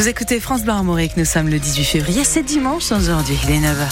Vous écoutez France Bleu Armorique, nous sommes le 18 février, c'est dimanche aujourd'hui, il est 9h.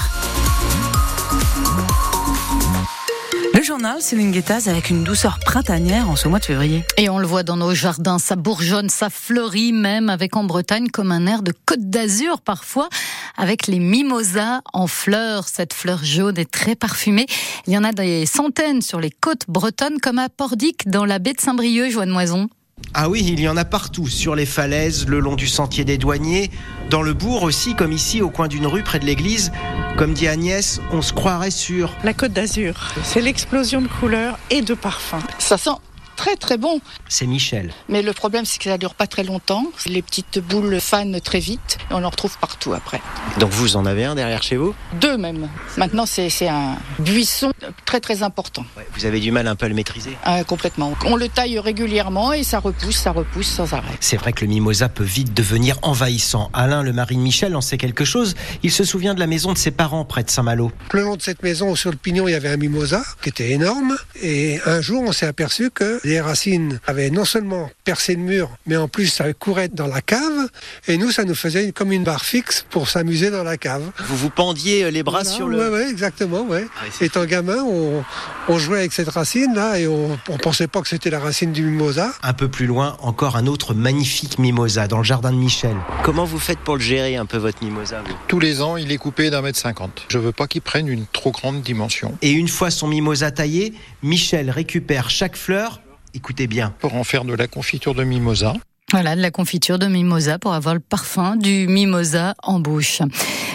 Le journal, Céline Guettaz, avec une douceur printanière en ce mois de février. Et on le voit dans nos jardins, ça bourgeonne, ça fleurit même avec en Bretagne comme un air de côte d'Azur parfois, avec les mimosas en fleurs. Cette fleur jaune est très parfumée. Il y en a des centaines sur les côtes bretonnes comme à Pordic dans la baie de Saint-Brieuc, Joanne Moison. Ah oui, il y en a partout, sur les falaises, le long du sentier des douaniers, dans le bourg aussi, comme ici, au coin d'une rue près de l'église. Comme dit Agnès, on se croirait sur... La Côte d'Azur, c'est l'explosion de couleurs et de parfums. Ça sent très très bon. C'est Michel. Mais le problème, c'est que ça dure pas très longtemps. Les petites boules fanent très vite. On en retrouve partout après. Donc vous en avez un derrière chez vous? Deux même. Maintenant, c'est un buisson très très important. Ouais, vous avez du mal un peu à le maîtriser ah, Complètement. On le taille régulièrement et ça repousse, ça repousse sans arrêt. C'est vrai que le mimosa peut vite devenir envahissant. Alain, le mari de Michel, en sait quelque chose. Il se souvient de la maison de ses parents près de Saint-Malo. Le long de cette maison, sur le pignon, il y avait un mimosa qui était énorme. Et un jour, on s'est aperçu que les racines avaient non seulement percé le mur, mais en plus ça courait dans la cave. Et nous, ça nous faisait comme une barre fixe pour s'amuser dans la cave. Vous vous pendiez les bras sur le... Oui, ouais, exactement. Ouais. Ah, Étant gamin, on, on, jouait avec cette racine là et on, ne pensait pas que c'était la racine du mimosa. Un peu plus loin, encore un autre magnifique mimosa dans le jardin de Michel. Comment vous faites pour le gérer un peu votre mimosa Tous les ans, il est coupé d'un mètre cinquante. Je veux pas qu'il prenne une trop grande dimension. Et une fois son mimosa taillé, Michel récupère chaque fleur Écoutez bien. Pour en faire de la confiture de mimosa. Voilà, de la confiture de mimosa pour avoir le parfum du mimosa en bouche.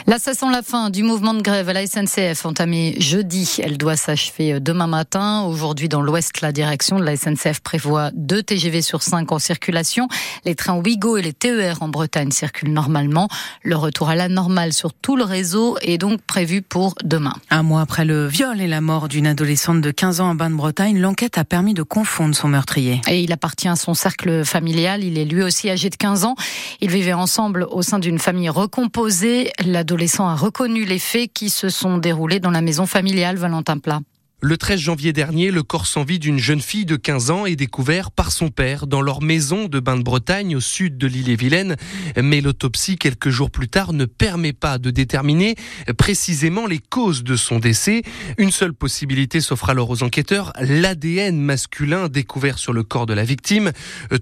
Là, ça sent la fin du mouvement de grève à la SNCF entamé jeudi. Elle doit s'achever demain matin. Aujourd'hui, dans l'Ouest, la direction de la SNCF prévoit deux TGV sur cinq en circulation. Les trains Ouigo et les TER en Bretagne circulent normalement. Le retour à la normale sur tout le réseau est donc prévu pour demain. Un mois après le viol et la mort d'une adolescente de 15 ans en Bain-de-Bretagne, l'enquête a permis de confondre son meurtrier. Et il appartient à son cercle familial. Il est lui aussi âgé de 15 ans. Ils vivaient ensemble au sein d'une famille recomposée. L'adolescent a reconnu les faits qui se sont déroulés dans la maison familiale Valentin Plat. Le 13 janvier dernier, le corps sans vie d'une jeune fille de 15 ans est découvert par son père dans leur maison de Bain-de-Bretagne au sud de l'île-et-Vilaine. Mais l'autopsie, quelques jours plus tard, ne permet pas de déterminer précisément les causes de son décès. Une seule possibilité s'offre alors aux enquêteurs, l'ADN masculin découvert sur le corps de la victime.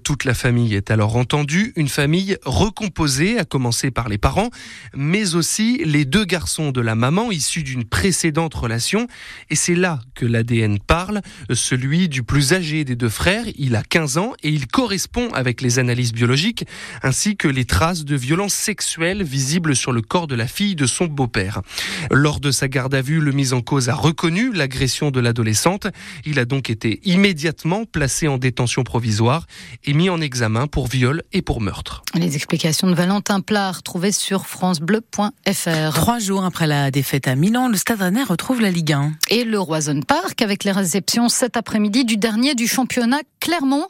Toute la famille est alors entendue, une famille recomposée, à commencer par les parents, mais aussi les deux garçons de la maman issus d'une précédente relation. Et c'est là que l'ADN parle, celui du plus âgé des deux frères. Il a 15 ans et il correspond avec les analyses biologiques ainsi que les traces de violences sexuelles visibles sur le corps de la fille de son beau-père. Lors de sa garde à vue, le mis en cause a reconnu l'agression de l'adolescente. Il a donc été immédiatement placé en détention provisoire et mis en examen pour viol et pour meurtre. Les explications de Valentin Plat retrouvées sur francebleu.fr. Trois jours après la défaite à Milan, le Stade Rennais retrouve la Ligue 1. Et le Roison Park avec les réceptions cet après-midi du dernier du championnat Clermont.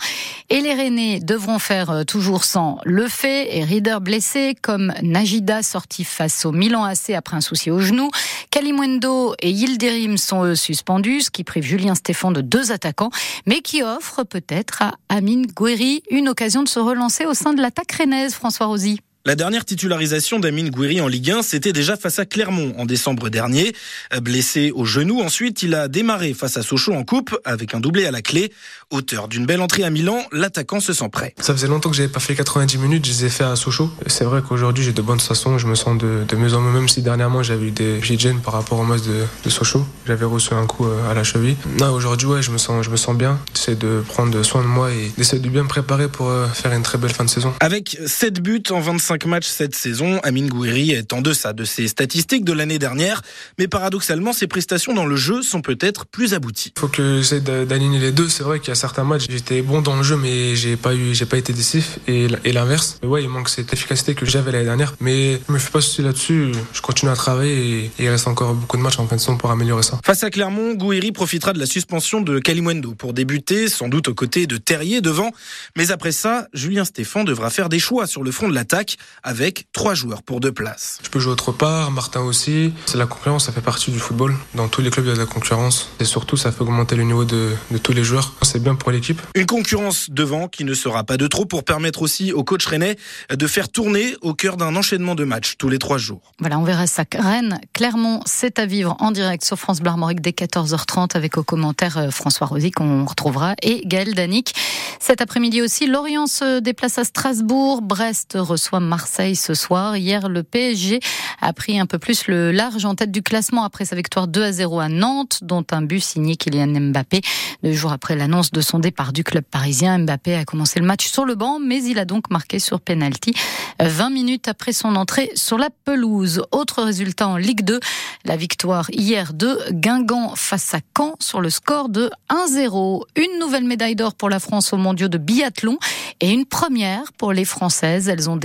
Et les Rennais devront faire euh, toujours sans le fait et Rieder blessé comme Najida sorti face au Milan AC après un souci au genou. Kalimwendo et Yildirim sont eux suspendus, ce qui prive Julien Stéphan de deux attaquants, mais qui offre peut-être à Amine Gouiri une occasion de se relancer au sein de l'attaque rennaise, François Rosy. La dernière titularisation d'Amine Gouiri en Ligue 1, c'était déjà face à Clermont en décembre dernier. Blessé au genou, ensuite, il a démarré face à Sochaux en coupe avec un doublé à la clé. Auteur d'une belle entrée à Milan, l'attaquant se sent prêt. Ça faisait longtemps que j'avais pas fait 90 minutes, je les ai fait à Sochaux. C'est vrai qu'aujourd'hui j'ai de bonnes façons, je me sens de, de mieux en mieux, même si dernièrement j'avais eu des gènes par rapport au match de, de Sochaux. J'avais reçu un coup euh, à la cheville. Non, aujourd'hui, ouais, je me sens, je me sens bien. J'essaie de prendre soin de moi et d'essayer de bien me préparer pour euh, faire une très belle fin de saison. Avec 7 buts en 25 5 matchs cette saison, Amine Gouiri est en deçà de ses statistiques de l'année dernière, mais paradoxalement, ses prestations dans le jeu sont peut-être plus abouties. Il faut que j'essaie d'aligner les deux. C'est vrai qu'il y a certains matchs, j'étais bon dans le jeu, mais j'ai pas eu, j'ai pas été décisif, et, et l'inverse. Ouais, il manque cette efficacité que j'avais l'année dernière, mais je me fais pas souci là-dessus. Je continue à travailler et, il reste encore beaucoup de matchs en fin de saison pour améliorer ça. Face à Clermont, Gouiri profitera de la suspension de Kalimwendo pour débuter, sans doute aux côtés de Terrier devant. Mais après ça, Julien Stéphan devra faire des choix sur le front de l'attaque. Avec trois joueurs pour deux places. Je peux jouer autre part, Martin aussi. C'est la concurrence, ça fait partie du football. Dans tous les clubs, il y a de la concurrence. Et surtout, ça fait augmenter le niveau de, de tous les joueurs. C'est bien pour l'équipe. Une concurrence devant qui ne sera pas de trop pour permettre aussi au coach Rennais de faire tourner au cœur d'un enchaînement de matchs tous les trois jours. Voilà, on verra ça. Rennes, Clermont, c'est à vivre en direct sur France Bleu dès 14h30 avec au commentaire euh, François Rosy qu'on retrouvera et Gaël Danic. Cet après-midi aussi, Lorient se déplace à Strasbourg. Brest reçoit Marseille ce soir. Hier, le PSG a pris un peu plus le large en tête du classement après sa victoire 2 à 0 à Nantes, dont un but signé Kylian Mbappé. Deux jours après l'annonce de son départ du club parisien, Mbappé a commencé le match sur le banc, mais il a donc marqué sur penalty 20 minutes après son entrée sur la pelouse. Autre résultat en Ligue 2, la victoire hier de Guingamp face à Caen sur le score de 1-0. Une nouvelle médaille d'or pour la France au mondiaux de biathlon et une première pour les Françaises. Elles ont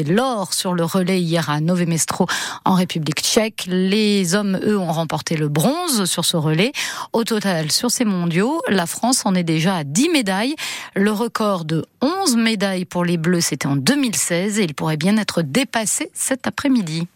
l'or sur le relais hier à Nové Mestro en République tchèque. Les hommes, eux, ont remporté le bronze sur ce relais. Au total, sur ces mondiaux, la France en est déjà à 10 médailles. Le record de 11 médailles pour les Bleus, c'était en 2016 et il pourrait bien être dépassé cet après-midi.